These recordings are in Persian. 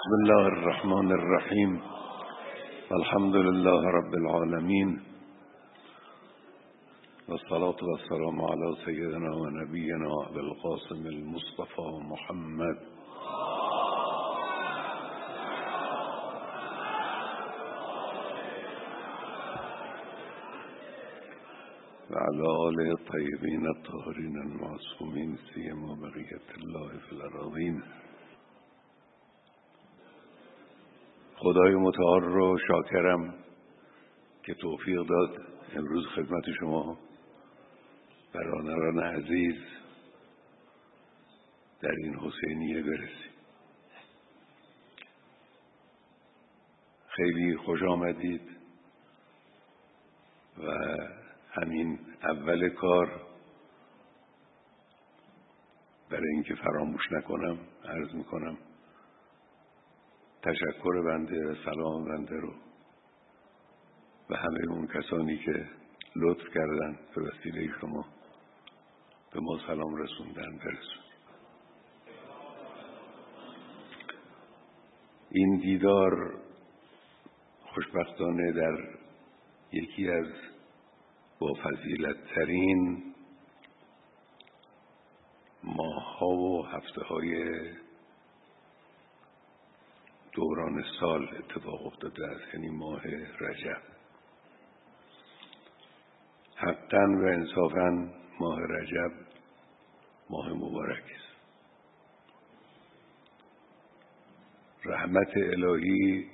بسم الله الرحمن الرحيم. الحمد لله رب العالمين. والصلاة والسلام على سيدنا ونبينا أبي القاسم المصطفى محمد. وعلى آله الطيبين الطاهرين المعصومين سيما بقية الله في الأراضين. خدای متعال رو شاکرم که توفیق داد امروز خدمت شما. برادران عزیز در این حسینیه برسیم. خیلی خوش آمدید و همین اول کار برای اینکه فراموش نکنم عرض می‌کنم تشکر بنده سلام بنده رو و همه اون کسانی که لطف کردن به وسیله شما به ما سلام رسوندن برسون. این دیدار خوشبختانه در یکی از با فضیلت ترین ماهها و هفته های دوران سال اتفاق افتاده است یعنی ماه رجب. حقا و انصافا ماه رجب ماه مبارک است. رحمت الهی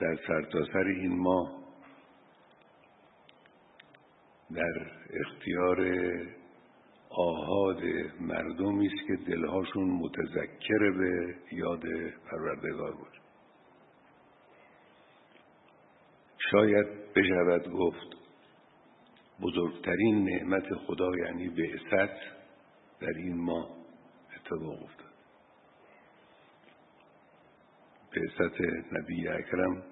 در سرتاسر سر این ماه در اختیار آهاد مردمی است که دلهاشون متذکر به یاد پروردگار بود. شاید بشود گفت بزرگترین نعمت خدا یعنی بعثت در این ماه اتفاق افتاد. بعثت نبی اکرم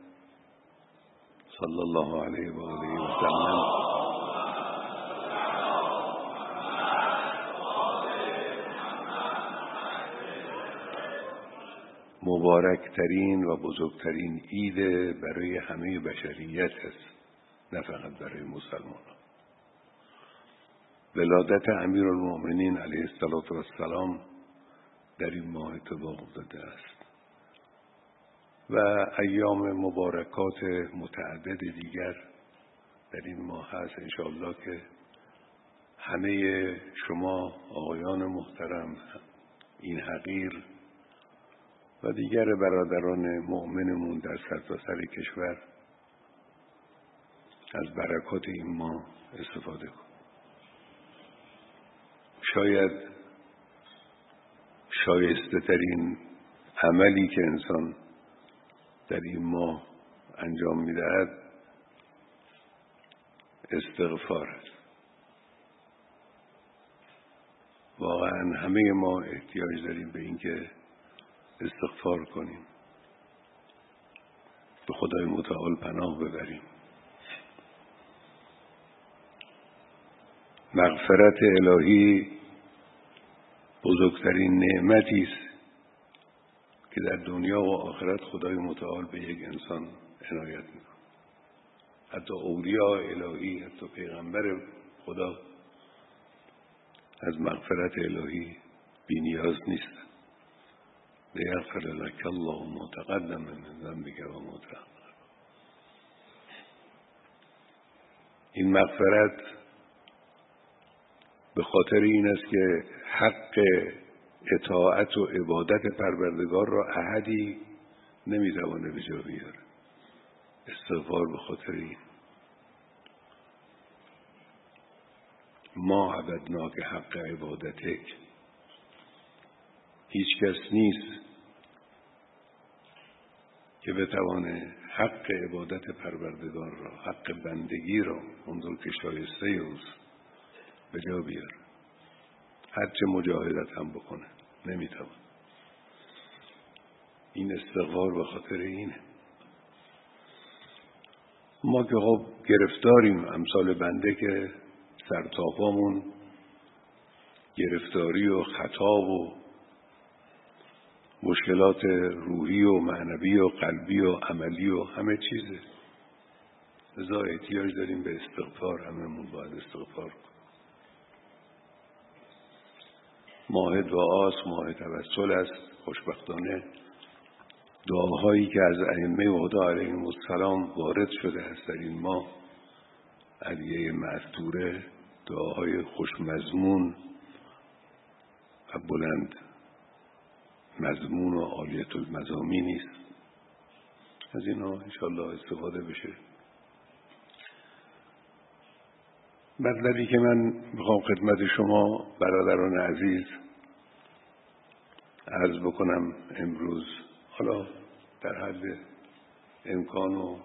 صلی الله علیه و آله و سلم مبارکترین و بزرگترین عید برای همه بشریت است نه فقط برای مسلمان. ولادت امیر المؤمنین علیه السلام در این ماه اتفاق افتاده است. و ایام مبارکات متعدد دیگر در این ماه هست انشاءالله که همه شما آقایان محترم این حقیر و دیگر برادران مؤمنمون در سرتاسر سر کشور از برکات این ما استفاده کن شاید شایسته ترین عملی که انسان در این ماه انجام می‌دهد استغفار است. واقعا همه ما احتیاج داریم به اینکه استغفار کنیم. به خدای متعال پناه ببریم. مغفرت الهی بزرگترین نعمتی است که در دنیا و آخرت خدای متعال به یک انسان عنایت می‌کنه حتی اولیاء الهی حتی پیغمبر خدا از مغفرت الهی بینیاز نیست. لیغفر لك الله ما تقدم من ذنبك و ما این مغفرت به خاطر این است که حق اطاعت و عبادت پروردگار را احدی نمی‌توانه به جا بیاره. استغفار به خاطر این. ما عبدناک حق عبادتک. هیچ کس نیست که بتوانه حق عبادت پروردگار را حق بندگی را اونطور که شایسته اوست به جا بیاره. هرچه مجاهدت هم بکنه نمی‌توان. این استغفار به خاطر اینه. ما که خب گرفتاریم امثال بنده که سرتاپامون گرفتاری و خطا و مشکلات روحی و معنوی و قلبی و عملی و همه چیزه. لذا احتیاج داریم به استغفار هممون باید استغفار ماه دعاست ماه توسل است خوشبختانه. دعاهایی که از ائمه و علیهم السلام وارد شده است در این ماه. علیه معطوره دعاهای خوشمزمون و بلند. مضمون و عالیت المزامینی نیست. از اینها انشاءالله استفاده بشه. مطلبی که من می‌خوام خدمت شما برادران عزیز عرض بکنم امروز حالا در حد امکان و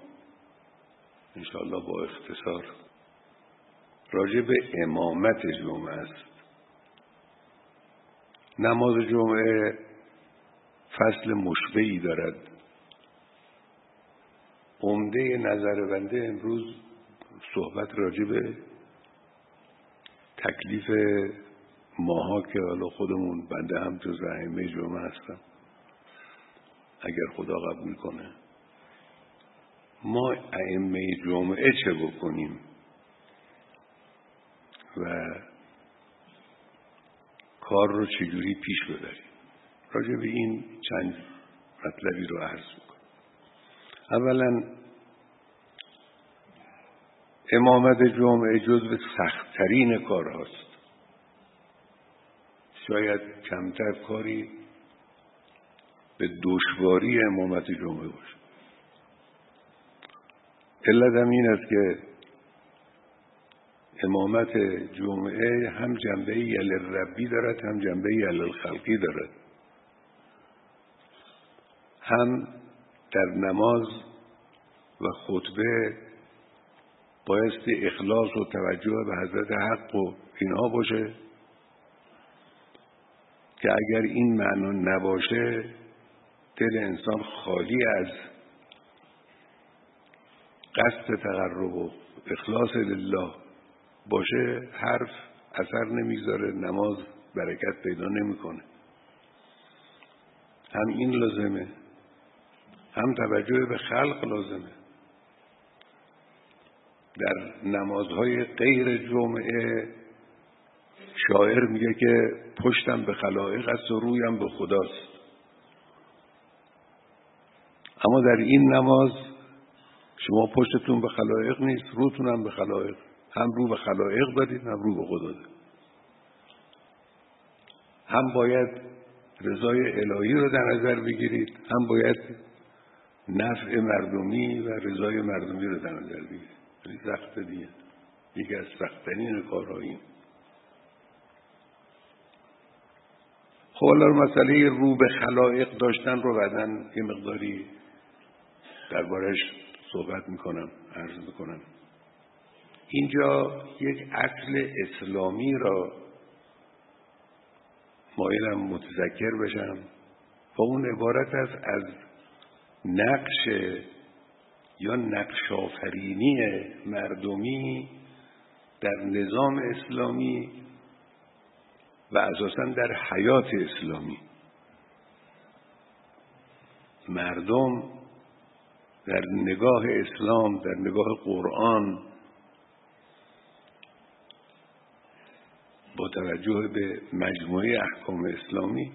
انشاءالله با اختصار راجع به امامت جمعه است. نماز جمعه فصل مشبهی دارد. عمده نظر بنده امروز صحبت راجع به تکلیف ماها که حالا خودمون بنده هم تو ائمه جمعه هستم. اگر خدا قبول کنه. ما ائمه جمعه چه بکنیم؟ و کار رو چجوری پیش ببریم؟ راجع به این چند مطلبی رو عرض می‌کنم. اولا امامت جمعه جزو سختترین کار هاست شاید کمتر کاری به دشواری امامت جمعه باشه. علت هم این است که امامت جمعه هم جنبه یل ربی دارد هم جنبه یل خلقی دارد. هم در نماز و خطبه بایست اخلاص و توجه به حضرت حق و اینها باشه که اگر این معنا نباشه دل انسان خالی از قصد تقرب و اخلاص لله باشه حرف اثر نمی‌گذاره نماز برکت پیدا نمی‌کنه. هم این لازمه. هم توجه به خلق لازمه. در نمازهای غیر جمعه شاعر میگه که پشتم به خلائق است و رویم به خداست. اما در این نماز شما پشتتون به خلائق نیست روتون هم به خلائق هم رو به خلائق دارید هم رو به خدا دارید هم باید رضای الهی رو در نظر بگیرید هم باید نفع مردمی و رضای مردمی رو در نظر خیلی سخت دیگه. یکی از سختترین کارهایی. خب مسئله رو به خلائق داشتن رو بعدا یه مقداری دربارش صحبت می‌کنم عرض می‌کنم. اینجا یک اصل اسلامی را مایلم متذکر بشم. و اون عبارت است از نقش یا نقش آفرینی مردمی در نظام اسلامی و اساسا در حیات اسلامی. مردم در نگاه اسلام در نگاه قرآن با توجه به مجموعه احکام اسلامی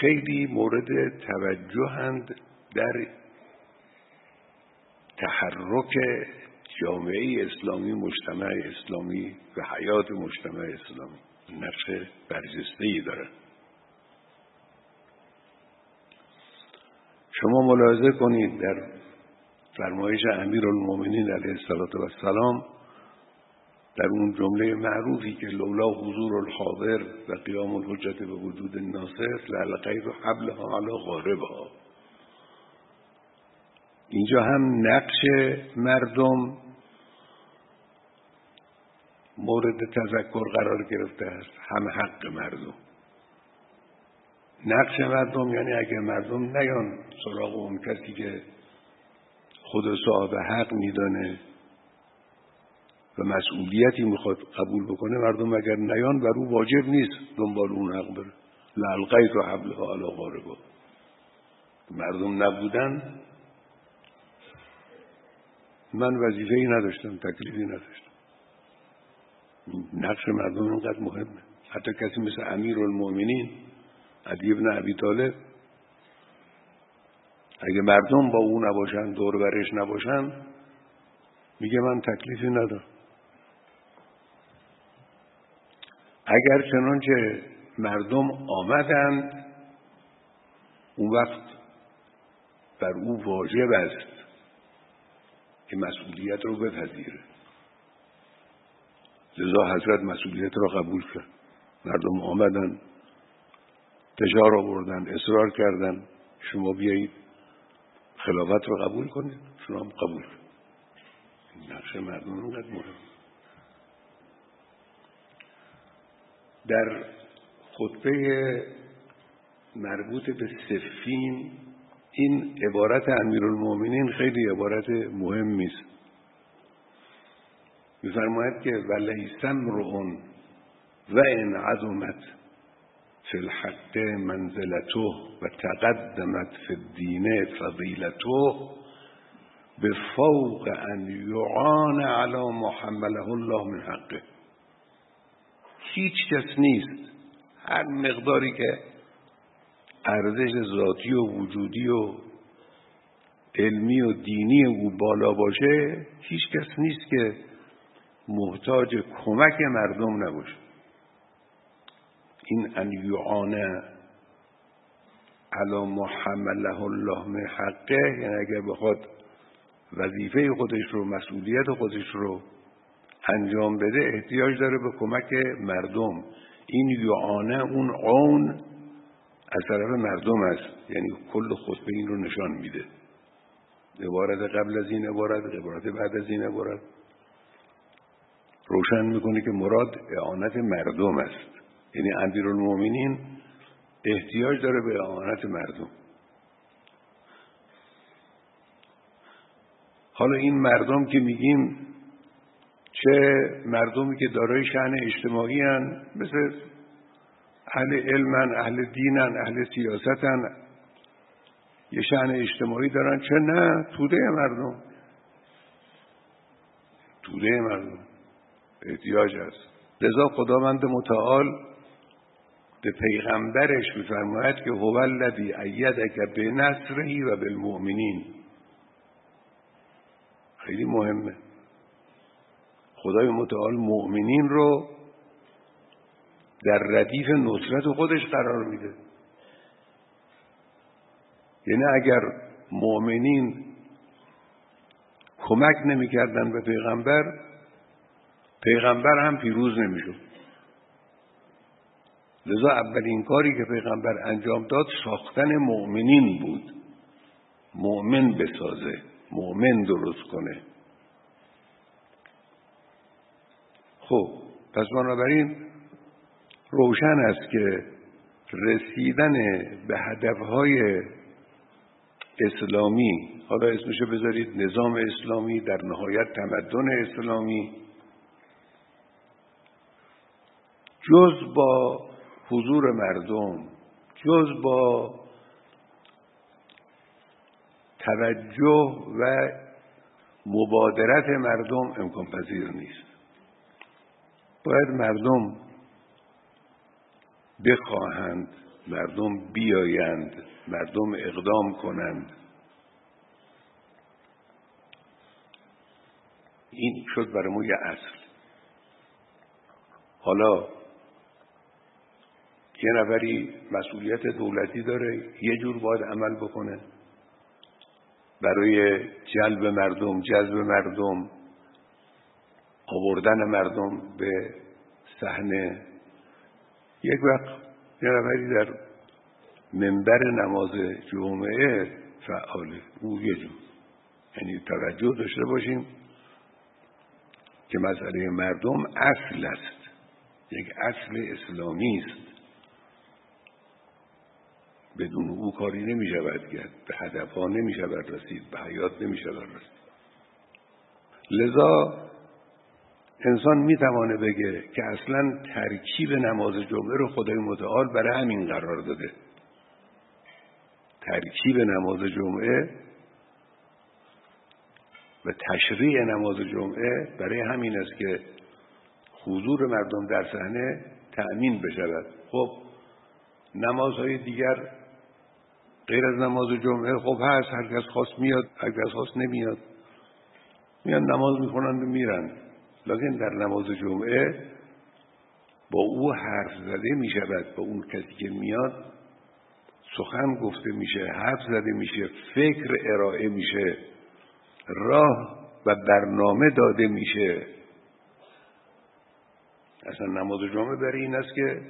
خیلی مورد توجهند در تحرک جامعه اسلامی مجتمع اسلامی و حیات مجتمع اسلامی. نقش برجسته ای شما ملاحظه کنید در فرمایش امیر المومنین علیه السلام در اون جمله معروفی که لولا حضور الحاضر و قیام الحجت به وجود ناصر لعل غیر حبلها علی غاربها. اینجا هم نقش مردم مورد تذکر قرار گرفته است. هم حق مردم. نقش مردم یعنی اگر مردم نیان سراغ اون کسی که خود صاحب حق میدانه و مسئولیتی می‌خواد قبول بکنه مردم اگر نیان بر او واجب نیست دنبال اون حق بره. لالقیت و حبلها علی غاربا. مردم نبودن. من وظیفه ای نداشتم تکلیفی نداشتم. نقش مردم اینقدر مهمه. حتی کسی مثل امیر المومنین علی ابن عبی طالب اگه مردم با او نباشن دور برش نباشن میگه من تکلیفی ندارم. اگر چنانچه مردم آمدند اون وقت بر او واجب است که مسئولیت رو بپذیره. لذا حضرت مسئولیت را قبول کرد. مردم آمدن فشار آوردن اصرار کردن. شما بیایید خلافت رو قبول کنید. شما هم قبول نقش مردم اینقدر مهم در خطبه مربوط به سفین این عبارت امیرالمؤمنین خیلی عبارت مهمی است میفرماید که ولیس امرؤ و ان عظمت فی الحق منزلته و تقدمت فی الدین فضیلته به فوق ان یعان علی محمله الله من حقه. هیچ کس نیست. هر مقداری که ارزش ذاتی و وجودی و علمی و دینی او بالا باشه هیچ کس نیست که محتاج کمک مردم نباشه. این ان یعانه علا محمله الله من حقه یعنی اگر بخواد وظیفه خودش رو مسئولیت خودش رو انجام بده احتیاج داره به کمک مردم. این یعانه اون عون از طرف مردم است. یعنی کل خطبه این رو نشان میده. عبارت قبل از این عبارت عبارت بعد از این عبارت. روشن می‌کنه که مراد اعانت مردم است. یعنی المومنین احتیاج داره به اعانت مردم. حالا این مردم که میگیم چه مردمی که دارای شعن اجتماعی هن مثل اهل علمن اهل دینن اهل سیاستن یه شعن اجتماعی دارن. چه نه توده مردم. توده مردم. احتیاج است لذا خداوند متعال به پیغمبرش میفرماید که هو الذی ایدک نصرهی و بالمؤمنین. خیلی مهمه. خدای متعال مؤمنین رو در ردیف نصرت خودش قرار میده. یعنی اگر مؤمنین کمک نمی‌کردن به پیغمبر پیغمبر هم پیروز نمی‌شد. لذا اولین کاری که پیغمبر انجام داد ساختن مؤمنین بود. مؤمن بسازه مؤمن درست کنه. خب پس بنابراین روشن است که رسیدن به هدفهای اسلامی حالا اسمشو بذارید نظام اسلامی در نهایت تمدن اسلامی جز با حضور مردم جز با توجه و مبادرت مردم امکان پذیر نیست. باید مردم بخواهند مردم بیایند مردم اقدام کنند. این شد برای ما یه اصل. حالا یه نفری مسئولیت دولتی داره یه جور باید عمل بکنه. برای جلب مردم جذب مردم آوردن مردم به صحنه. یک وقت یه نفری در منبر نماز جمعه فعاله او یه جور. یعنی توجه داشته باشیم که مسئله مردم اصل است. یک اصل اسلامی است. بدون او کاری نمی شود کرد. به هدف ها نمی شود رسید. به حیات نمی شود رسید. لذا انسان می‌توانه بگه که اصلا ترکیب نماز جمعه رو خدای متعال برای همین قرار داده. ترکیب نماز جمعه و تشریع نماز جمعه برای همین است که حضور مردم در صحنه تأمین بشود. خب نمازهای دیگر غیر از نماز جمعه خب هست هر کس خواست میاد هر کس خواست نمیاد. میان نماز می‌خونند و میرن لکن در نماز جمعه با او حرف زده می‌شود با اون کسی که میاد سخن گفته میشه حرف زده میشه فکر ارائه میشه راه و برنامه داده میشه. اصلا نماز جمعه برای این است که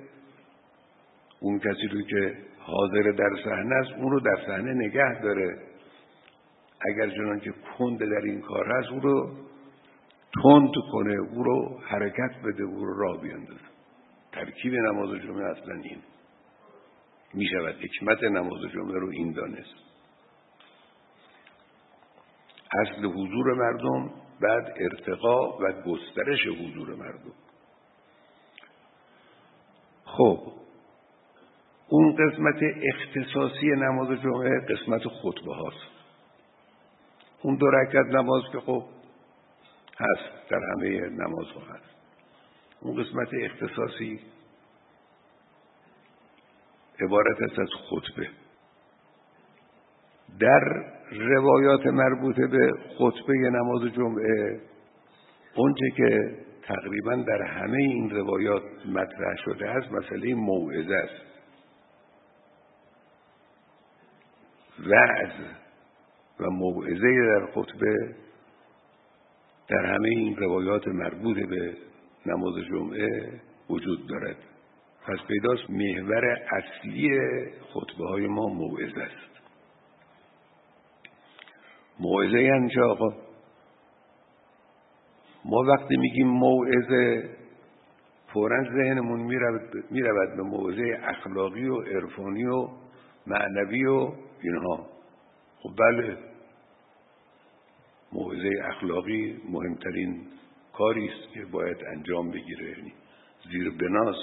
اون کسی رو که حاضر در صحنه است اون رو در صحنه نگه داره. اگر چنان که کند در این کار هست او رو تند کنه او رو حرکت بده او رو راه بیاندازه ترکیب نماز جمعه اصلا این. می شود حکمت نماز جمعه رو این دانست. اصل حضور مردم بعد ارتقا و گسترش حضور مردم. خب اون قسمت اختصاصی نماز جمعه قسمت خطبه هاست اون دو رکعت نماز که خب هست در همه نماز ها هست اون قسمت اختصاصی عبارت است از خطبه. در روایات مربوطه به خطبه نماز جمعه اونچه که تقریبا در همه این روایات مطرح شده است مسئله موعظه است. وعظ و موعظه در خطبه در همه این روایات مربوط به نماز جمعه وجود دارد. پس پیداست محور اصلی خطبه های ما موعظه است. موعظه یعنی چه آقا؟ ما وقتی میگیم موعظه فورا ذهنمون می‌رود به موعظه اخلاقی و عرفانی و معنوی و اینها. خب بله. موعظه اخلاقی مهمترین کاری است که باید انجام بگیره. یعنی زیر بناس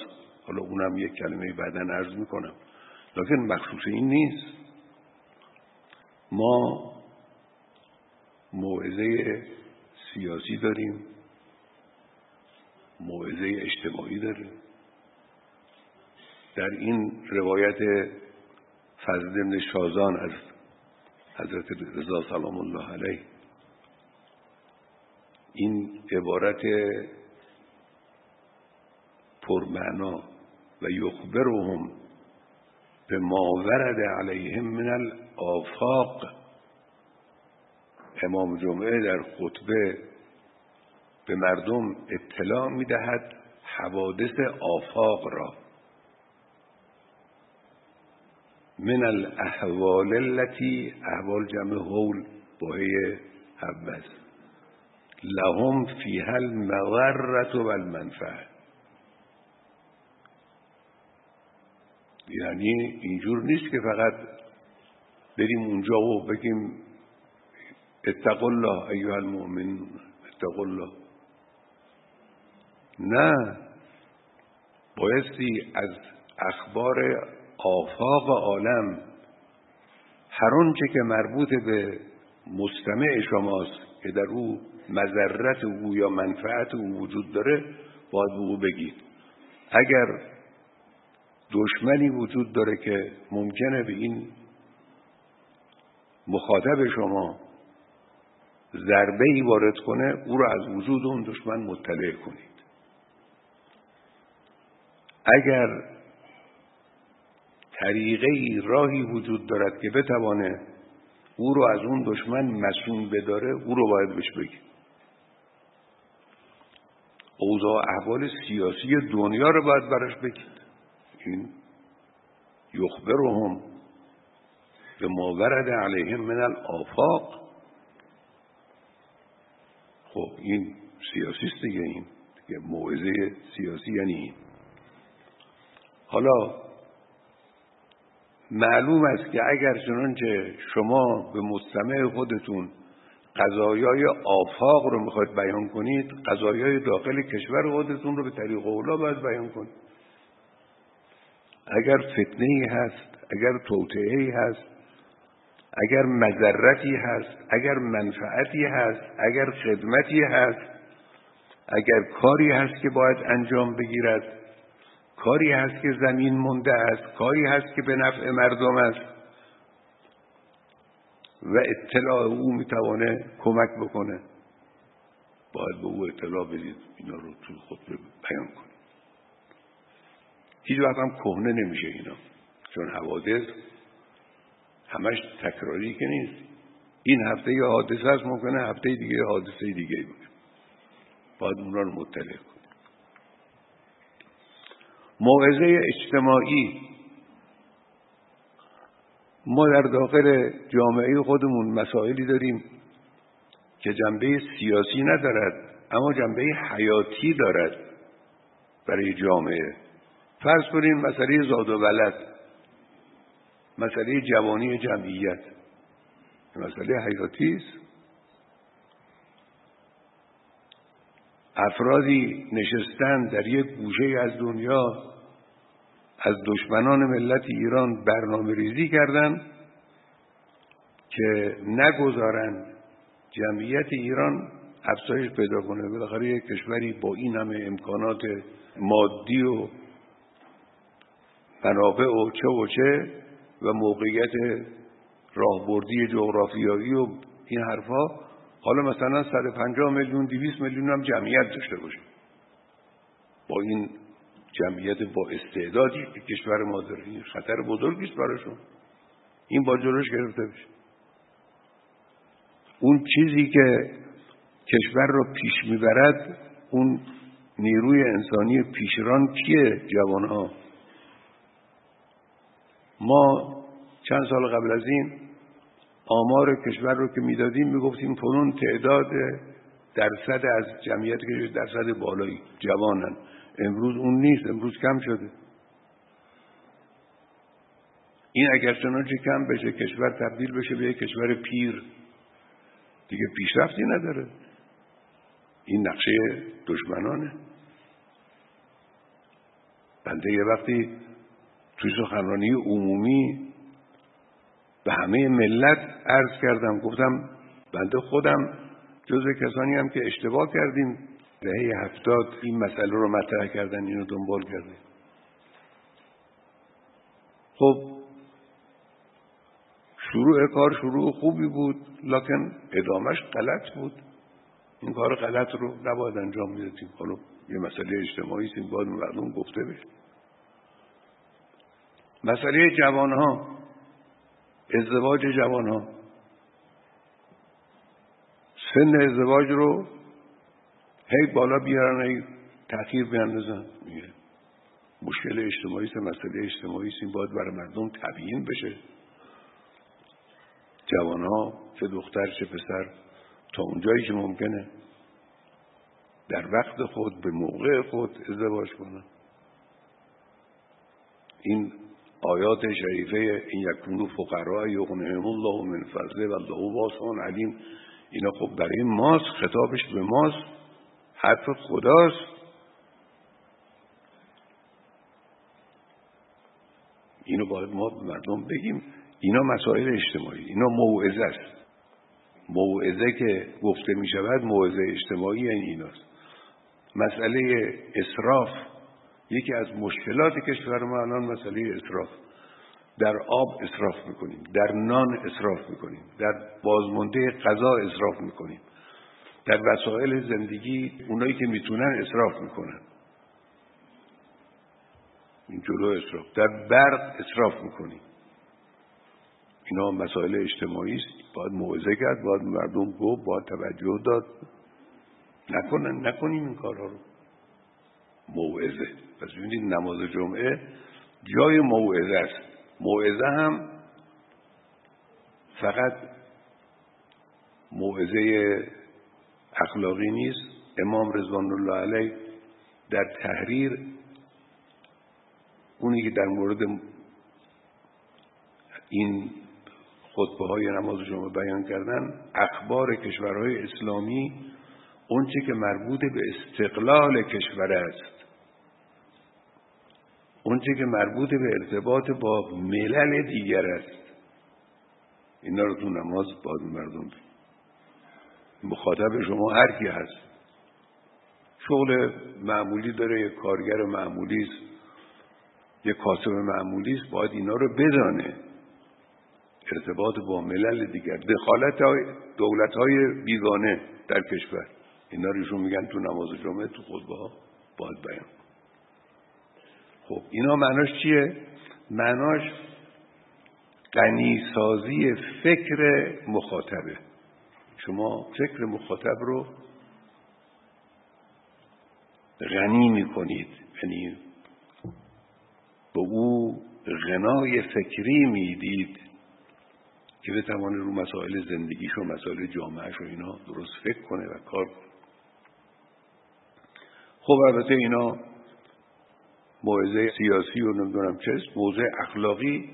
حالا اونم یک کلمه بعدا عرض می‌کنم. لکن مخصوص این نیست. ما موعظه سیاسی داریم موعظه اجتماعی داریم. در این روایت فضل شازان از حضرت رضا سلام الله علیه این عبارت پرمعنا و یخبرهم به ما ورد علیهم من الافاق. امام جمعه در خطبه به مردم اطلاع می‌دهد حوادث آفاق را. من الاحوال التي احوال جمع هول باهی حبس لهم فیها المغرت و المنفعه یعنی اینجور نیست که فقط بریم اونجا و بگیم اتق الله ایها المؤمن اتق الله. نه بایستی از اخبار آفاق عالم هر آنچه که مربوط به مستمع شماست که در او مذرت او یا منفعت او وجود داره باید به او بگید اگر دشمنی وجود داره که ممکنه به این مخاطب شما ضربه ای وارد کنه او را از وجود اون دشمن مطلع کنید. اگر طریقه ای راهی وجود دارد که بتوانه او رو از اون دشمن مسئول بداره او رو باید بهش بگید. اوضاع احوال سیاسی دنیا رو باید براش بگید این یخبرهم به ما ورد علیهم من الافاق. خب این سیاسیست دیگه این دیگه موعظه سیاسی یعنی این. حالا معلوم است که اگر چنانچه شما به مستمع خودتون قضایای آفاق رو می‌خواید بیان کنید قضایای داخل کشور خودتون رو به طریق اولا باید بیان کنید. اگر فتنه ای هست اگر توطعه ای هست اگر مذرتی هست اگر منفعتی هست اگر خدمتی هست اگر کاری هست که باید انجام بگیرد کاری هست که زمین مونده است کاری هست که به نفع مردم است. و اطلاع او می‌توانه کمک بکنه. باید به او اطلاع بدید اینا رو تو خود بیان کنید. هیچ وقت هم کهنه نمیشه اینا چون حوادث همش تکراری که نیست. این هفته یه حادثه هست ممکنه هفته دیگه حادثه دیگه باشه. باید اونا رو مطلع کنید. موعظه اجتماعی ما در داخل جامعه خودمون مسائلی داریم که جنبه سیاسی ندارد اما جنبه حیاتی دارد برای جامعه. فرض کنیم مسئله زاد و ولد مسئله جوانی جمعیت. مسئله حیاتی است. افرادی نشستن در یک گوشه از دنیا از دشمنان ملت ایران برنامه ریزی کردند که نگذارند جمعیت ایران افزایش پیدا کنه. بالاخره یک کشوری با این همه امکانات مادی و منابع و چه و چه و موقعیت راهبردی جغرافیایی و این حرفها حالا مثلا 150 میلیون 200 میلیون هم جمعیت داشته باشه. با این جمعیت با استعدادی که کشور ما داره. این خطر بزرگی است براشون. این با جلوش گرفته بشه. اون چیزی که کشور رو پیش می‌برد اون نیروی انسانی پیشران کیه جوانها؟ ما چند سال قبل از این آمار کشور رو که می‌دادیم می‌گفتیم فلون تعداد درصد از جمعیت که درصد بالایی جوانن. امروز اون نیست امروز کم شده. این اگر چنانچه کم بشه کشور تبدیل بشه به یک کشور پیر. دیگه پیشرفتی نداره. این نقشه دشمنانه. بنده یه وقتی توی سخنرانی عمومی به همه ملت عرض کردم گفتم بنده خودم جز کسانی هم که اشتباه کردیم. دهه هفتاد این مسئله رو مطرح کردن اینو دنبال کرده خب شروع کار شروع خوبی بود لکن ادامش غلط بود. این کار غلط رو نباید انجام می‌دادیم. حالا یه مسئله اجتماعی است باید مردم گفته بشه. مسئله جوان ها ازدواج جوان ها سن ازدواج رو هی بالا بیارن هی تأخیر بیاندازن. میگه مشکل اجتماعی است مسئله اجتماعی است. این باید برای مردم تبیین بشه. جوان ها چه دختر چه پسر تا اونجایی که ممکنه در وقت خود به موقع خود ازدواج کنن. این آیات شریفه این یکونو فقرا یغنهم الله من فضله و الله واسع علیم. اینا خب برای ماست خطابش به ماست. حرف خداست. اینو باید ما به مردم بگیم. اینا مسائل اجتماعی. اینا موعظه است. موعظه که گفته می شود موعظه اجتماعی این ایناست. مسئله اصراف یکی از مشکلات کشور ما الان مسئله اصراف در آب اصراف می‌کنیم در نان اصراف می‌کنیم در بازمانده غذا اصراف می‌کنیم. در وسایل زندگی اونایی که می‌تونن اصراف می‌کنن. این جلو اصراف. در برق اصراف می‌کنیم. اینا مسائل اجتماعی است. باید موعظه کرد باید مردم گفت باید توجه داد. نکنن نکنیم این کارها رو. موعظه. پس ببینید نماز جمعه جای موعظه است. موعظه هم فقط موعظه اخلاقی نیست. امام رضوان الله علیه در تحریر اونی که در مورد این خطبه های نماز شما بیان کردن اخبار کشورهای اسلامی اونچه که مربوط به استقلال کشور است. اونچه که مربوط به ارتباط با ملل دیگر است. اینا رو تو نماز باید مردم مخاطب شما هر کی هست. شغل معمولی داره یک کارگر معمولی است. یک کاسب معمولی است باید اینا رو بدانه ارتباط با ملل دیگر. دخالت دولت های بیگانه در کشور. اینا رو میگن تو نماز جمعه تو خطبه ها باید بیان. خب اینا معناش چیه؟ معناش غنیسازی فکر مخاطبه. شما فکر مخاطب رو غنی می‌کنید. یعنی به او غنای فکری می‌دید که بتوانه رو مسائل زندگیش و مسائل جامعهش و اینا درست فکر کنه و کار کنه. خب البته اینا موعظه سیاسی و نمی‌دونم چست موضع اخلاقی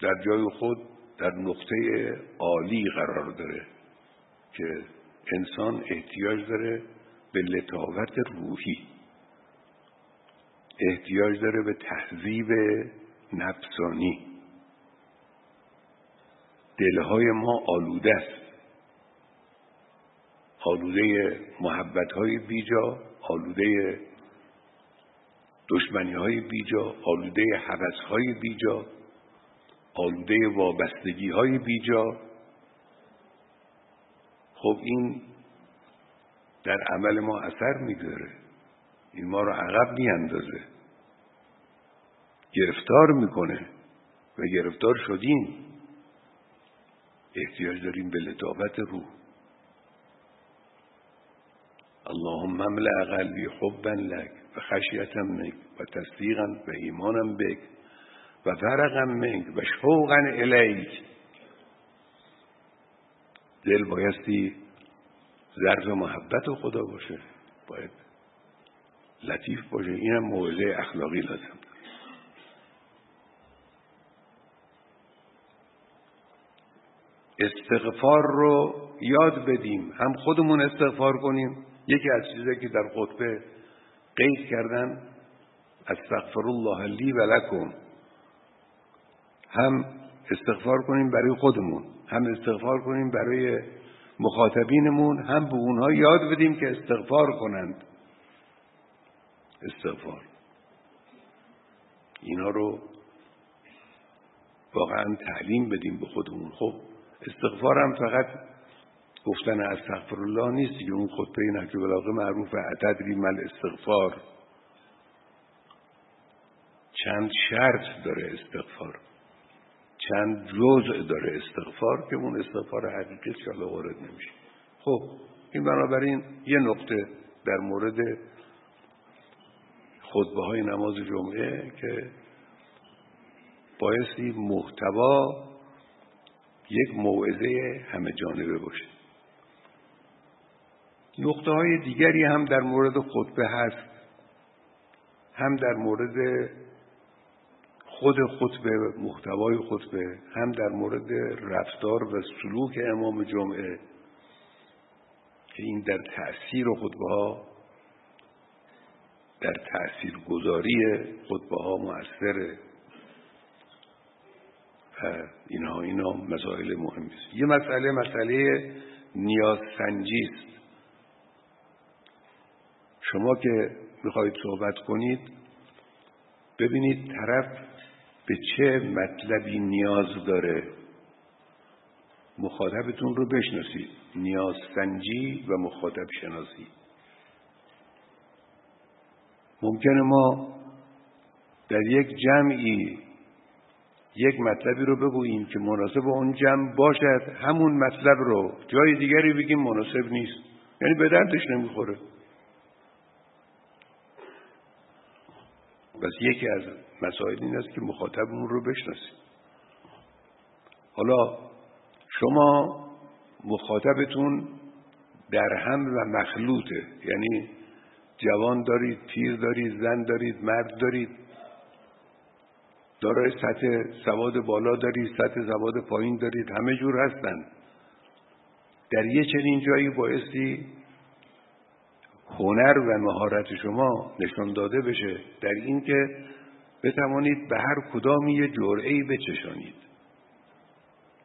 در جای خود در نقطه عالی قرار داره که انسان احتیاج داره به لطاوت روحی احتیاج داره به تهذیب نفسانی. دلهای ما آلوده است. آلوده محبت های بیجا آلوده دشمنی های بیجا آلوده حوث های بیجا. آلوده وابستگی های بیجا. خب این در عمل ما اثر می‌گذاره این ما رو عقب میاندازه. گرفتار می‌کنه و گرفتار شدیم. احتیاج داریم به لطافت روح. اللهم املأ قلبی حبا لك و خشیتم منك و تصدیقا و ایمانم بک. و فرقم منک و شوقا الیک. دل بایستی ظرف محبت خدا باشه. باید لطیف باشه. اینم موعظه اخلاقی لازم استغفار رو یاد بدیم. هم خودمون استغفار کنیم. یکی از چیزایی که در خطبه قید کردن استغفر الله لی و لکم. هم استغفار کنیم برای خودمون هم استغفار کنیم برای مخاطبینمون هم به اونها یاد بدیم که استغفار کنند. استغفار. اینا رو واقعا تعلیم بدیم به خودمون. خب استغفار هم فقط گفتن استغفر الله نیست که اون خطبه نهج بلاغه معروف عدد مل استغفار. چند شرط داره استغفار؟ چند جزء داره استغفار که اون استغفار حقیقی شالا وارد نمیشه. خب این بنابراین یه نقطه در مورد خطبه های نماز جمعه که بایستی محتوا یک موعظه همه جانبه باشه. نقطه های دیگری هم در مورد خطبه هست هم در مورد خود خطبه محتوای خطبه هم در مورد رفتار و سلوک امام جمعه که این در تأثیر خطبه ها در تأثیر گذاری خطبه ها مؤثره اینها اینا مسائل مهمی است. یه مسئله مسئله نیاز سنجی است. شما که می‌خواهید صحبت کنید ببینید طرف به چه مطلبی نیاز داره؟ مخاطبتون رو بشناسید. نیاز سنجی و مخاطب شناسی ممکنه ما در یک جمعی یک مطلبی رو بگوییم که مناسب اون جمع باشد. همون مطلب رو جای دیگری بگیم مناسب نیست. یعنی به دردش نمی‌خوره. پس یکی از مسائل این است که مخاطبمون رو بشناسید حالا شما مخاطبتون در هم و مخلوطه. یعنی جوان دارید پیر دارید زن دارید مرد دارید. دارای سطح سواد بالا دارید سطح سواد پایین دارید. همه جور هستند در یه چنین جایی بایستی هنر و مهارت شما نشان داده بشه. در اینکه بتوانید به هر کدامی یه جرعه بچشانید.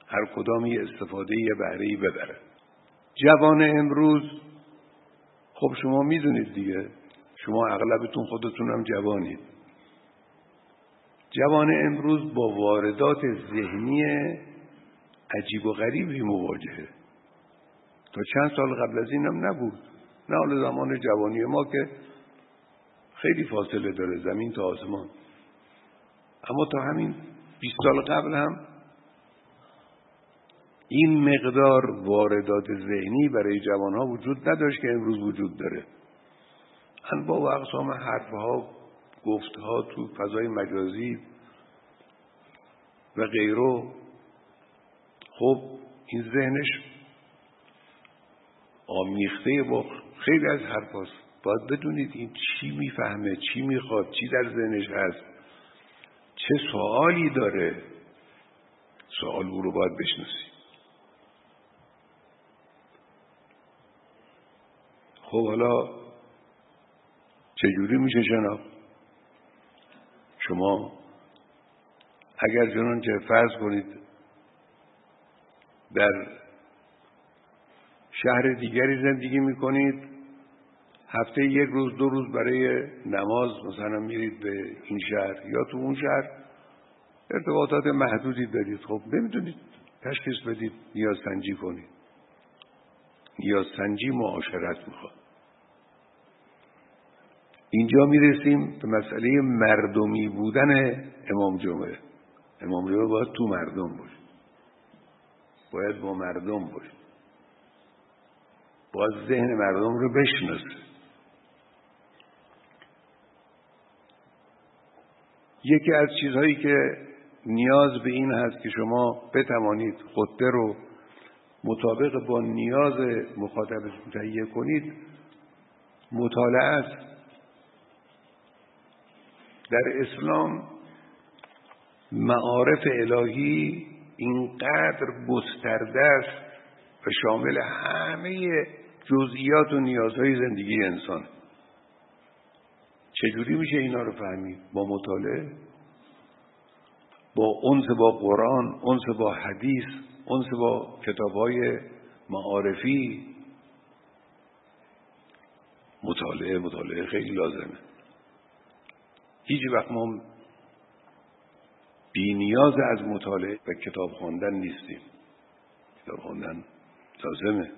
هر کدامی استفاده یه بهره ببره جوان امروز خب شما می‌دونید دیگه شما اغلبتون خودتون هم جوانید. جوان امروز با واردات ذهنی عجیب و غریبی مواجهه. تا چند سال قبل از اینم نبود. نه حال زمان جوانی ما که خیلی فاصله داره زمین تا آسمان. اما تا همین 20 سال قبل هم این مقدار واردات ذهنی برای جوان ها وجود نداشت که امروز وجود داره. انواع و اقسام حرفها گفتها تو فضای مجازی و غیره خب این ذهنش آمیخته با خیلی از حرفاست باید بدونید این چی می‌فهمه چی می‌خواد چی در ذهنش هست. چه سوالی داره؟ سوال او رو باید بشناسید خب حالا چجوری میشه جناب؟ شما اگر چنانچه فرض کنید در شهر دیگری زندگی می‌کنید هفته یک روز دو روز برای نماز مثلا میرید به این شهر یا تو اون شهر ارتباطات محدودی دارید. خب نمی‌تونید تشخیص بدید نیاز سنجی کنید. نیاز سنجی معاشرت می‌خواد. اینجا می‌رسیم به مسئله مردمی بودن امام جمعه. امام جمعه باید تو مردم باشه. باید با مردم باشه. باید ذهن مردم رو بشناسه. یکی از چیزهایی که نیاز به این هست که شما بتوانید خطه رو مطابق با نیاز مخاطب تهیه کنید مطالعه است. در اسلام معارف الهی اینقدر گسترده است و شامل همه جزئیات و نیازهای زندگی انسان. چجوری میشه اینا رو فهمید؟ با مطالعه؟ با انس با قرآن انس با حدیث انس با کتابهای معارفی؟ مطالعه مطالعه خیلی لازمه. هیچ وقت ما بی نیاز از مطالعه و کتاب خواندن نیستیم. کتاب خواندن لازمه.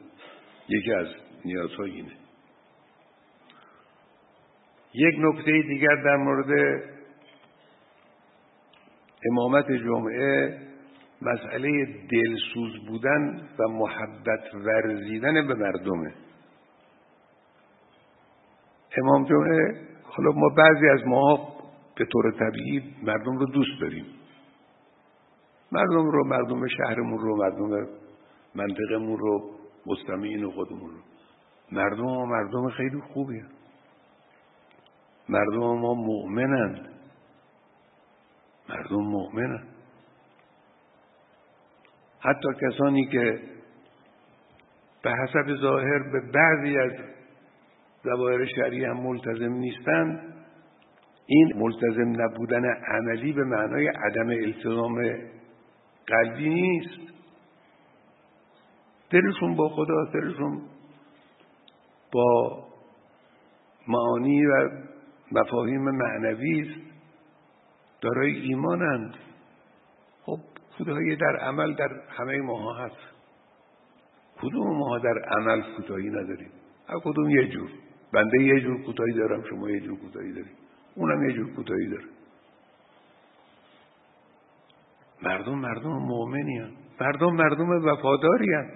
یکی از نیازهای اینه. یک نکته دیگر در مورد امامت جمعه مسئله دلسوز بودن و محبت ورزیدن به مردمه. امام جمعه حالا ما بعضی از ما به طور طبیعی مردم رو دوست داریم. مردم رو مردم شهرمون رو مردم منطقمون رو مستمعین خودمون رو. مردم ما مردم خیلی خوبیه مردم ما مؤمنند مردم مؤمنند حتی کسانی که به حسب ظاهر به بعضی از زواهر شرعی هم ملتزم نیستند این ملتزم نبودن عملی به معنای عدم التزام قلبی نیست. دلشون با خدا دلشون با معانی و مفاهیم معنوی است دارای ایمانند. خب خدایی در عمل در همه ماها هست. کدوم ماها در عمل کوتاهی نداریم؟ هر کدوم یه جور. بنده یه جور کوتاهی دارم شما یه جور کوتاهی داریم. اونم یه جور کوتاهی داره. مردم مردم مؤمنی هم. مردم مردم وفاداری هم.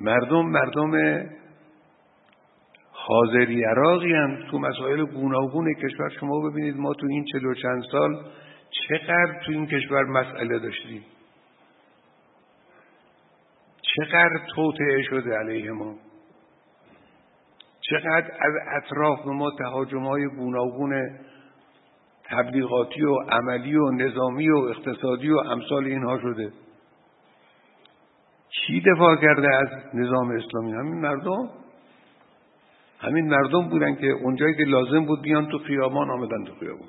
مردم مردم حاضری عراقی هم تو مسائل گوناگون کشور شما ببینید ما تو این چلو چند سال چقدر تو این کشور مسئله داشتیم. چقدر توطعه شده علیه ما. چقدر از اطراف ما تهاجم های گوناگون تبلیغاتی و عملی و نظامی و اقتصادی و امثال اینها شده. چی دفاع کرده از نظام اسلامی؟ همین مردم؟ همین مردم بودن که اونجایی که لازم بود بیان تو خیابان آمدن تو خیابان.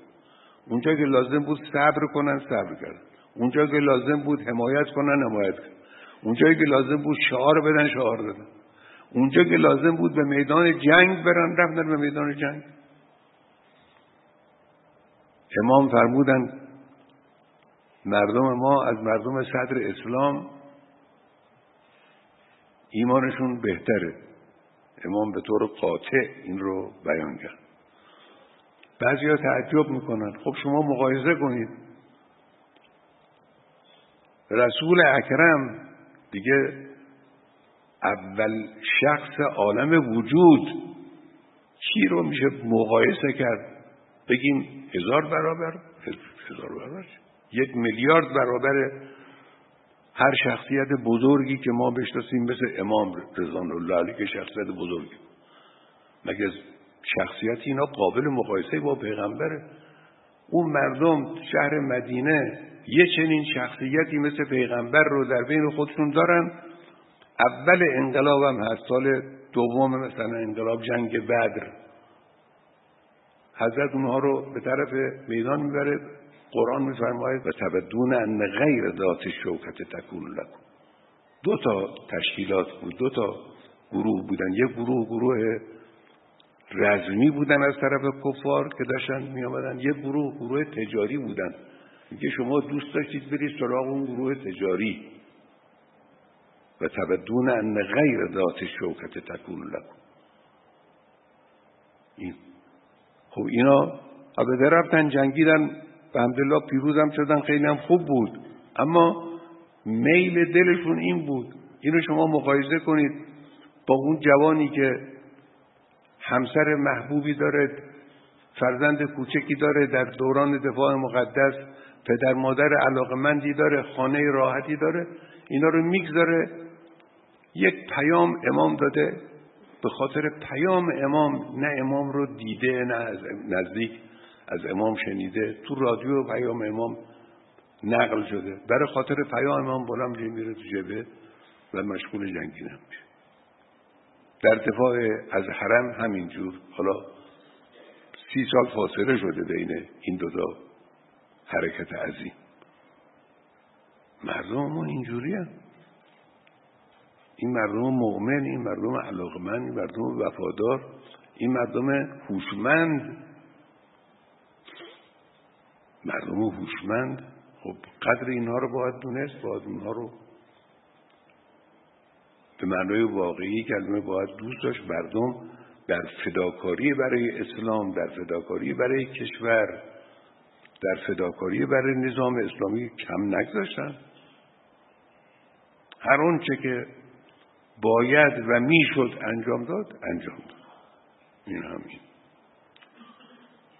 اونجایی که لازم بود صبر کنن صبر کردن. اونجایی که لازم بود حمایت کنن حمایت کردن. اونجایی که لازم بود شعار بدن شعار دادن. اونجا که لازم بود به میدان جنگ برن رفتن به میدان جنگ. امام فرمودن مردم ما از مردم صدر اسلام ایمانشون بهتره. امام به طور قاطع این رو بیان کرد. بعضی ها تعجب می‌کنن. خب شما مقایزه کنید. رسول اکرم دیگه اول شخص عالم وجود چی رو میشه مقایسه کرد؟ بگیم هزار برابر هزار برابر. یک میلیارد برابر هر شخصیت بزرگی که ما بشناسیم مثل امام رضوان الله علیه که شخصیت بزرگی مگه شخصیت اینا قابل مقایسه با پیغمبره اون مردم شهر مدینه یه چنین شخصیتی مثل پیغمبر رو در بین خودشون دارن. اول انقلاب هم هست سال دوم مثلا انقلاب جنگ بدر. حضرت اونها رو به طرف میدان می‌بره. قرآن میفرماید و تبدون ان غیر ذات شوکت تکون لکن دو تا تشکیلات بود دو تا گروه بودن. یک گروه گروه رزمی بودن از طرف کفار که داشتن می آمدن یک گروه گروه تجاری بودن. میگه شما دوست داشتید برید سراغ اون گروه تجاری. و تبدون ان غیر ذات شوکت تکون لکن این. خب اینا البته رفتن جنگیدن. به همدلله پیروزم شدن خیلی هم خوب بود. اما میل دلشون این بود. اینو شما مقایزه کنید با اون جوانی که همسر محبوبی داره فرزند کوچکی داره در دوران دفاع مقدس پدر مادر علاقمندی داره خانه راحتی داره اینا رو می‌گذاره. یک پیام امام داده. به خاطر پیام امام نه امام رو دیده نه نزدیک. از امام شنیده تو رادیو پیام امام نقل شده. برای خاطر پیام امام بلند میره تو جبه و مشغول جنگیدن میشه در دفاع از حرم همینجور حالا سی سال فاصله شده بین این دوتا حرکت عظیم. مردم ما اینجوری هم. این مردم مؤمن این مردم علاقمند این مردم وفادار این مردم هوشمند. مردم هوشمند. خب قدر اینها رو باید دونست باید اونها رو به معنای واقعی کلمه باید دوست داشت. مردم در فداکاری برای اسلام در فداکاری برای کشور در فداکاری برای نظام اسلامی کم نگذاشتن. هر اونچه که باید و می‌شد انجام داد انجام داد. این همین.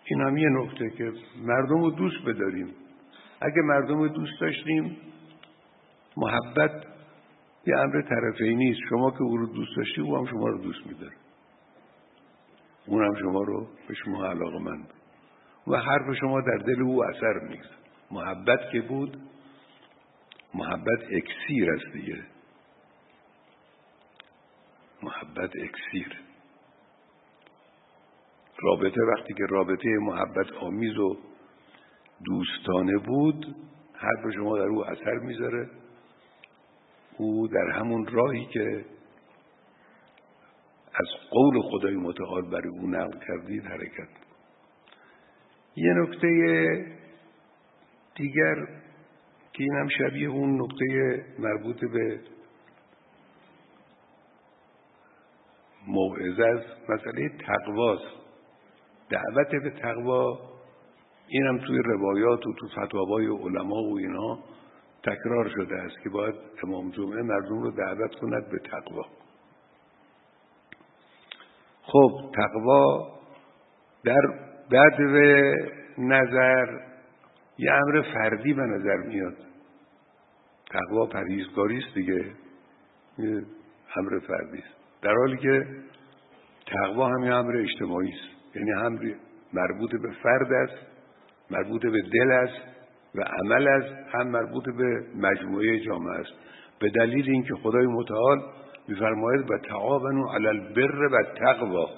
این هم یه نکته که مردم رو دوست بداریم. اگه مردم رو دوست داشتیم محبت یه امر طرفی نیست. شما که او رو دوست داشتی او هم شما رو دوست میداره. اون هم شما رو به شما علاقه مند و حرف شما در دل او اثر می‌گذاره. محبت که بود محبت اکسیر است دیگه. محبت اکسیر. رابطه وقتی که رابطه محبت آمیز و دوستانه بود حرف شما در او اثر می‌ذاره. او در همون راهی که از قول خدای متعال برای او نقل کردید حرکت. یه نکته دیگر که این هم شبیه اون نکته مربوط به موعظه است مسئله تقواست. دعوت به تقوا. این هم توی روایات و تو فتاوای علما و اینا تکرار شده است که باید امام جمعه مردم رو دعوت کند به تقوا. خب تقوا در بدو نظر یه امر فردی به نظر میاد. تقوا پرهیزگاری است دیگه. یه امر فردی است. در حالی که تقوا هم امر اجتماعی است. یعنی هم مربوط به فرد است مربوط به دل است و عمل است هم مربوط به مجموعه جامعه است. به دلیل اینکه خدای متعال میفرماید و تعاونوا علی البر و تقوا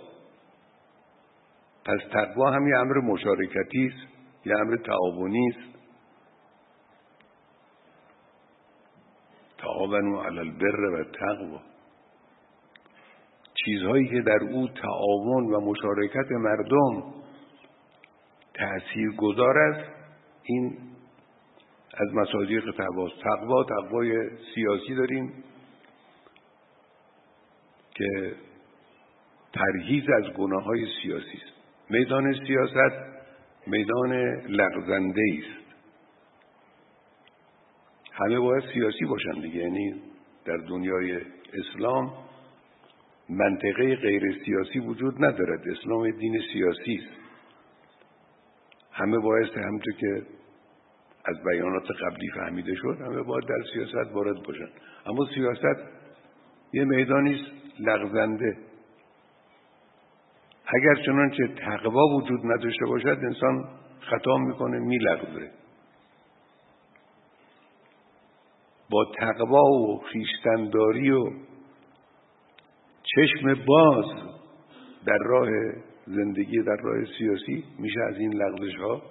پس تقوا هم یه امر مشارکتی است یه امر تعاونی است. تعاونوا علی البر و تقوا چیزهایی که در او تعاون و مشارکت مردم تأثیر گذار است این از مصادیق تقوا تقوا تقوای سیاسی داریم که پرهیز از گناه های سیاسی است. میدان سیاست میدان لغزنده است. همه باید سیاسی باشن دیگه یعنی در دنیای اسلام منطقه غیر سیاسی وجود ندارد. اسلام دین سیاسی است. همه باید همونطور که از بیانات قبلی فهمیده شد همه باید در سیاست وارد باشن. اما سیاست یه میدانی لغزنده. اگر چنانچه تقوا وجود نداشته باشد انسان خطا می‌کنه میلغزه. با تقوا و خیشتنداری و چشم باز در راه زندگی در راه سیاسی میشه از این لغزش ها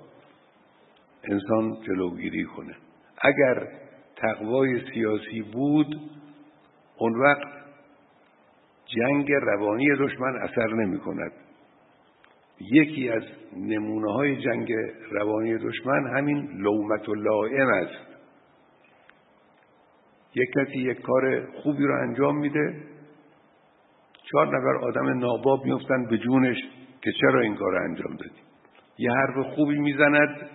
انسان جلوگیری کنه. اگر تقوای سیاسی بود اون وقت جنگ روانی دشمن اثر نمی کند یکی از نمونه های جنگ روانی دشمن همین لومت و لائم است. یک کسی یک کار خوبی رو انجام میده چهار نفر آدم ناباب میفتن به جونش که چرا این کار انجام دادی؟ یه حرف خوبی می‌زند.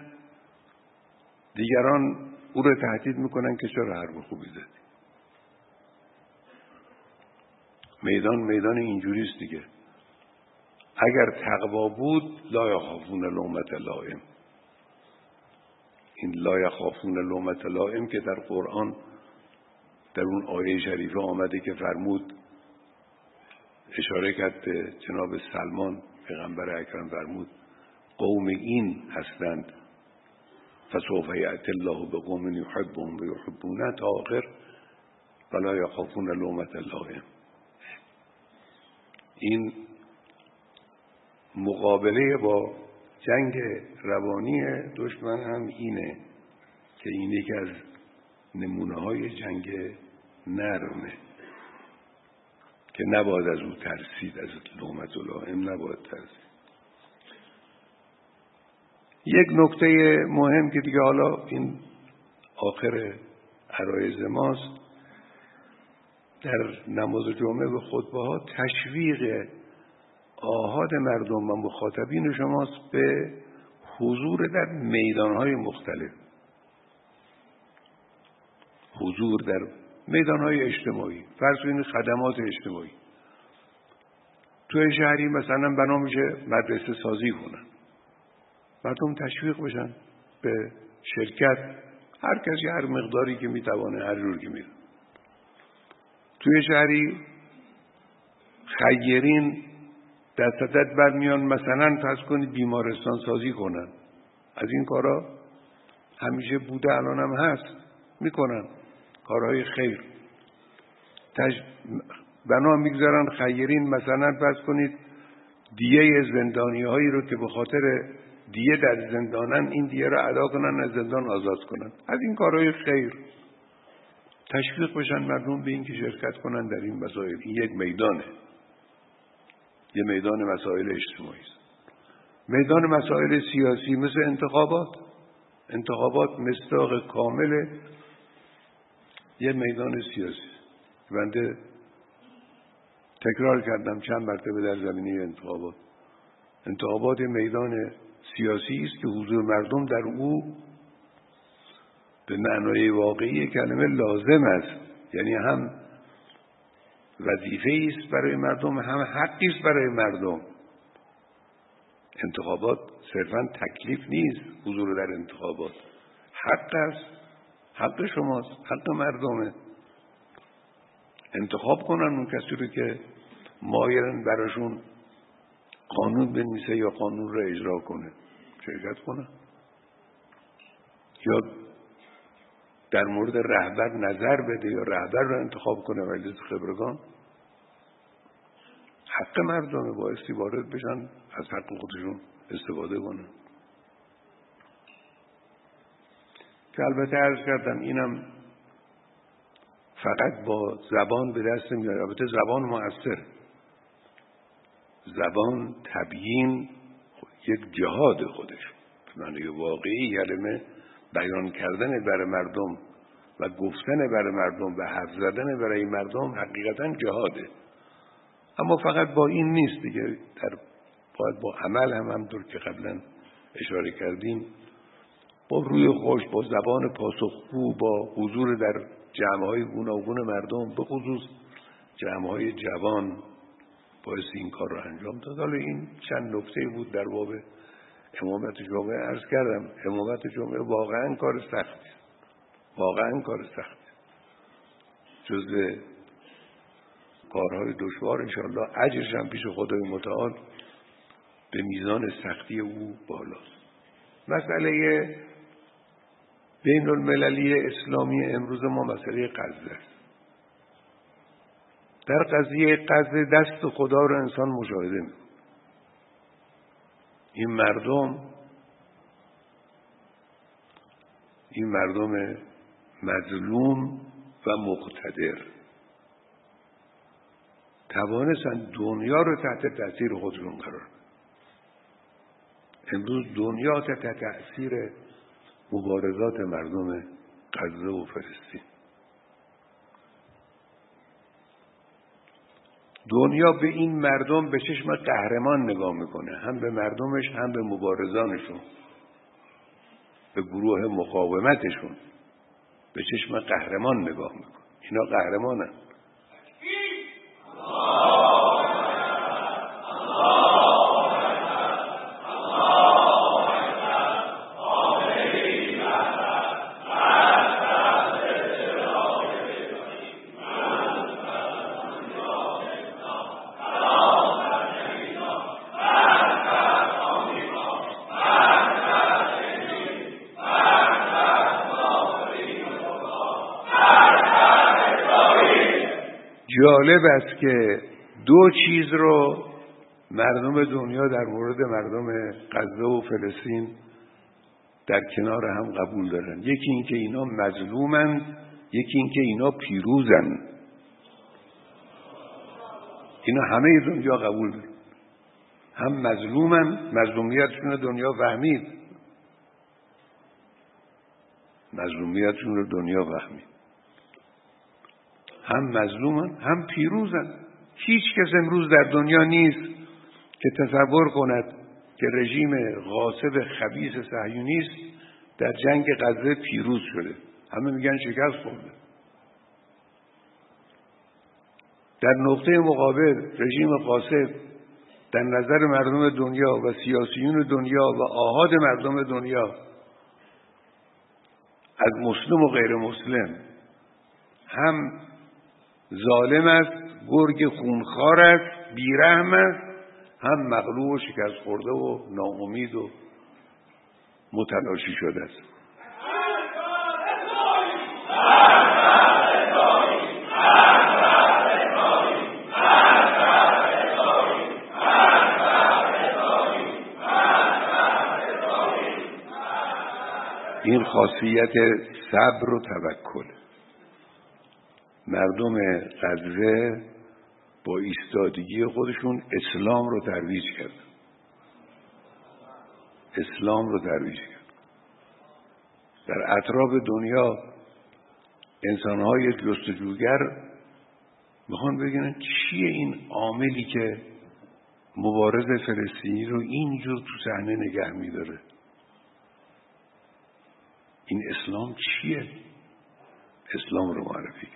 دیگران او رو تهدید می‌کنن که چرا حرف خوبی زدی؟ میدان میدان اینجوریست دیگه. اگر تقوا بود لا یخافون لومت لائم. این لا یخافون لومت لائم که در قرآن در اون آیه شریفه آمده که فرمود اشاره کرد به جناب سلمان پیغمبر اکرم فرمود قوم این هستند. فسوف یأت الله به قوم یحبهم و یحبونه تا آخر ولا یخافون لومت لائم این مقابله با جنگ روانی دشمن هم اینه که این یکی از نمونه های جنگ نرمه. که نباید از او ترسید از لومت لائم نباید ترسید. یک نکته مهم که دیگه حالا این آخر عرایز ماست در نماز جمعه به خطبه ها تشویق آهاد مردم و مخاطبین شماست به حضور در میدان های مختلف. حضور در میدان های اجتماعی فرض خدمات اجتماعی. توی شهری مثلا بنا میشه مدرسه سازی کنن. مردم تشویق بشن به شرکت. هر کسی هر مقداری که می‌توانه هر جور که میره توی شهری خیرین دستت بر میان مثلا پس کنید بیمارستان سازی کنن. از این کارا همیشه بوده الان هم هست. می‌کنن. کارهای خیر. تج... بنا می‌گذارن خیرین مثلا پس کنید دیه زندانی هایی رو که به خاطر دیه در زندانن این دیه رو ادا کنن از زندان آزاد کنن. از این کارهای خیر. تشویق بشن مردم به اینکه شرکت کنن در این مسائل. این یک میدانه. یه میدان مسائل اجتماعی است. میدان مسائل سیاسی مثل انتخابات. انتخابات مستاق کامل یه میدان سیاسی. بنده تکرار کردم چند مرتبه در زمینه انتخابات. انتخابات میدان سیاسی است که حضور مردم در او به معنای واقعی کلمه لازم است. یعنی هم وظیفه است برای مردم هم حقی است برای مردم. انتخابات صرفا تکلیف نیست حضور در انتخابات. حق است حق شماست حق مردمه. انتخاب کنن اون کسی رو که مایرن براشون قانون بنویسه یا قانون را اجرا کنه. شرکت کنه یا در مورد رهبر نظر بده یا رهبر را انتخاب کنه مجلس خبرگان. حق مردم بایستی وارد بشن از حق خودشون استفاده کنن. که البته ارز کردم اینم فقط با زبان به دست میاد البته زبان مؤثر زبان تبیین یک جهاد خودش. معنی واقعی کلمه بیان کردن برای مردم و گفتن برای مردم و حرف زدن برای مردم حقیقتا جهاده. اما فقط با این نیست دیگه. در باید با عمل هم همطور که قبلا اشاره کردیم با روی خوش با زبان پاسخگو با حضور در جمع های گوناگون مردم به خصوص جمع های جوان باعث این کار رو انجام داد. حالا این چند نکته بود در باب امامت جمعه. ارز کردم امامت جمعه واقعا کار سختی واقعا کار سختی جز کارهای دشوار انشاءالله عجرش هم پیش خدای متعال به میزان سختی او بالاست. مسئله بین المللی اسلامی امروز ما مسئله قضه است در قضیه قضه دست خدا رو انسان مشاهده می این مردم این مردم مظلوم و مقتدر. توانستن دنیا رو تحت تاثیر خودشون قرار امروز دنیا تحت تاثیر مبارزات مردم غزه و فلسطین. دنیا به این مردم به چشم قهرمان نگاه می‌کنه. هم به مردمش هم به مبارزانشون. به گروه مقاومتشون. به چشم قهرمان نگاه می‌کنه. اینا قهرمانن. جالب است که دو چیز رو مردم دنیا در مورد مردم غزه و فلسطین در کنار هم قبول دارن. یکی اینکه اینا مظلومند یکی اینکه اینا پیروزن. اینا همه دنیا قبول دارن. هم مظلومن مظلومیتشون دنیا فهمید. مظلومیتشون رو دنیا فهمید. هم مظلومن هم پیروزن. هیچ کس امروز در دنیا نیست که تصور کند که رژیم غاصب خبیث صهیونیست در جنگ غزه پیروز شده. همه میگن شکست خورده. در نقطه مقابل رژیم قاصد در نظر مردم دنیا و سیاسیون دنیا و آهاد مردم دنیا از مسلم و غیر مسلم هم ظالم است گرگ خونخوار است بیرحم است. هم مغلوب و شکست خورده و ناامید و متلاشی شده است. این خاصیت صبر و توکل. مردم غزه با ایستادگی خودشون اسلام رو ترویج کرد. اسلام رو ترویج کرد. در اطراف دنیا انسانهای جستجوگر می‌خوان بگن چیه این عاملی که مبارز فلسطینی رو اینجور تو صحنه نگه میداره. این اسلام چیه؟ اسلام رو معرفی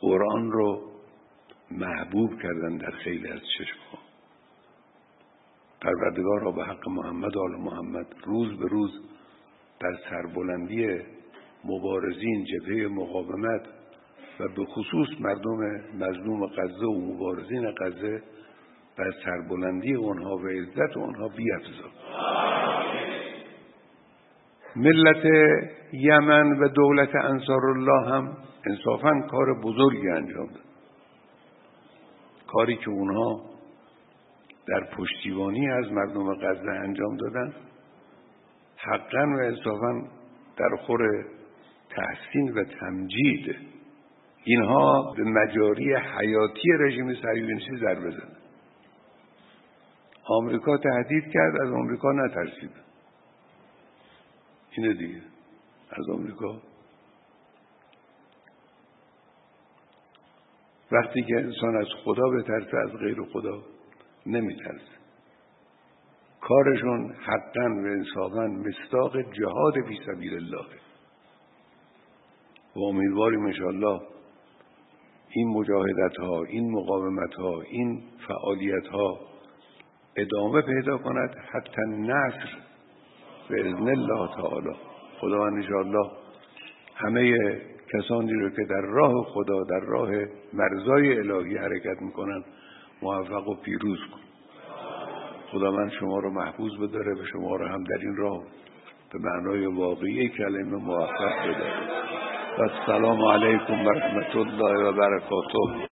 قرآن رو محبوب کردن در خیلی از چشمها. پروردگار را به حق محمد آل محمد روز به روز در سربلندی مبارزین جبهه مقاومت و به خصوص مردم مظلوم غزه و مبارزین غزه از سربلندی اونها و عزت اونها بیافزا. ملت یمن و دولت انصار الله هم انصافا کار بزرگی انجام داد. کاری که اونها در پشتیبانی از مردم غزه انجام دادن حقا و انصافا در خور تحسین و تمجید. اینها به مجاری حیاتی رژیم صهیونیستی ضربه زدن. آمریکا تهدید کرد از آمریکا نترسید. اینه دیگه. از آمریکا. وقتی که انسان از خدا بترسه از غیر خدا نمیترسه. کارشون حقا و انصافا مستاق جهاد فی سبیل الله. و امیدواریم انشاءالله این مجاهدت ها این مقاومت ها این فعالیت ها ادامه پیدا کند. حتی نصر به اذن الله تعالی. خدا انشاءالله همه کسانی رو که در راه خدا در راه مرزای الهی حرکت می‌کنن موفق و پیروز کن. خدا من شما رو محفوظ بداره و شما رو هم در این راه به معنای واقعی کلمه موفق بداره. و السلام علیکم و رحمت الله و برکاته.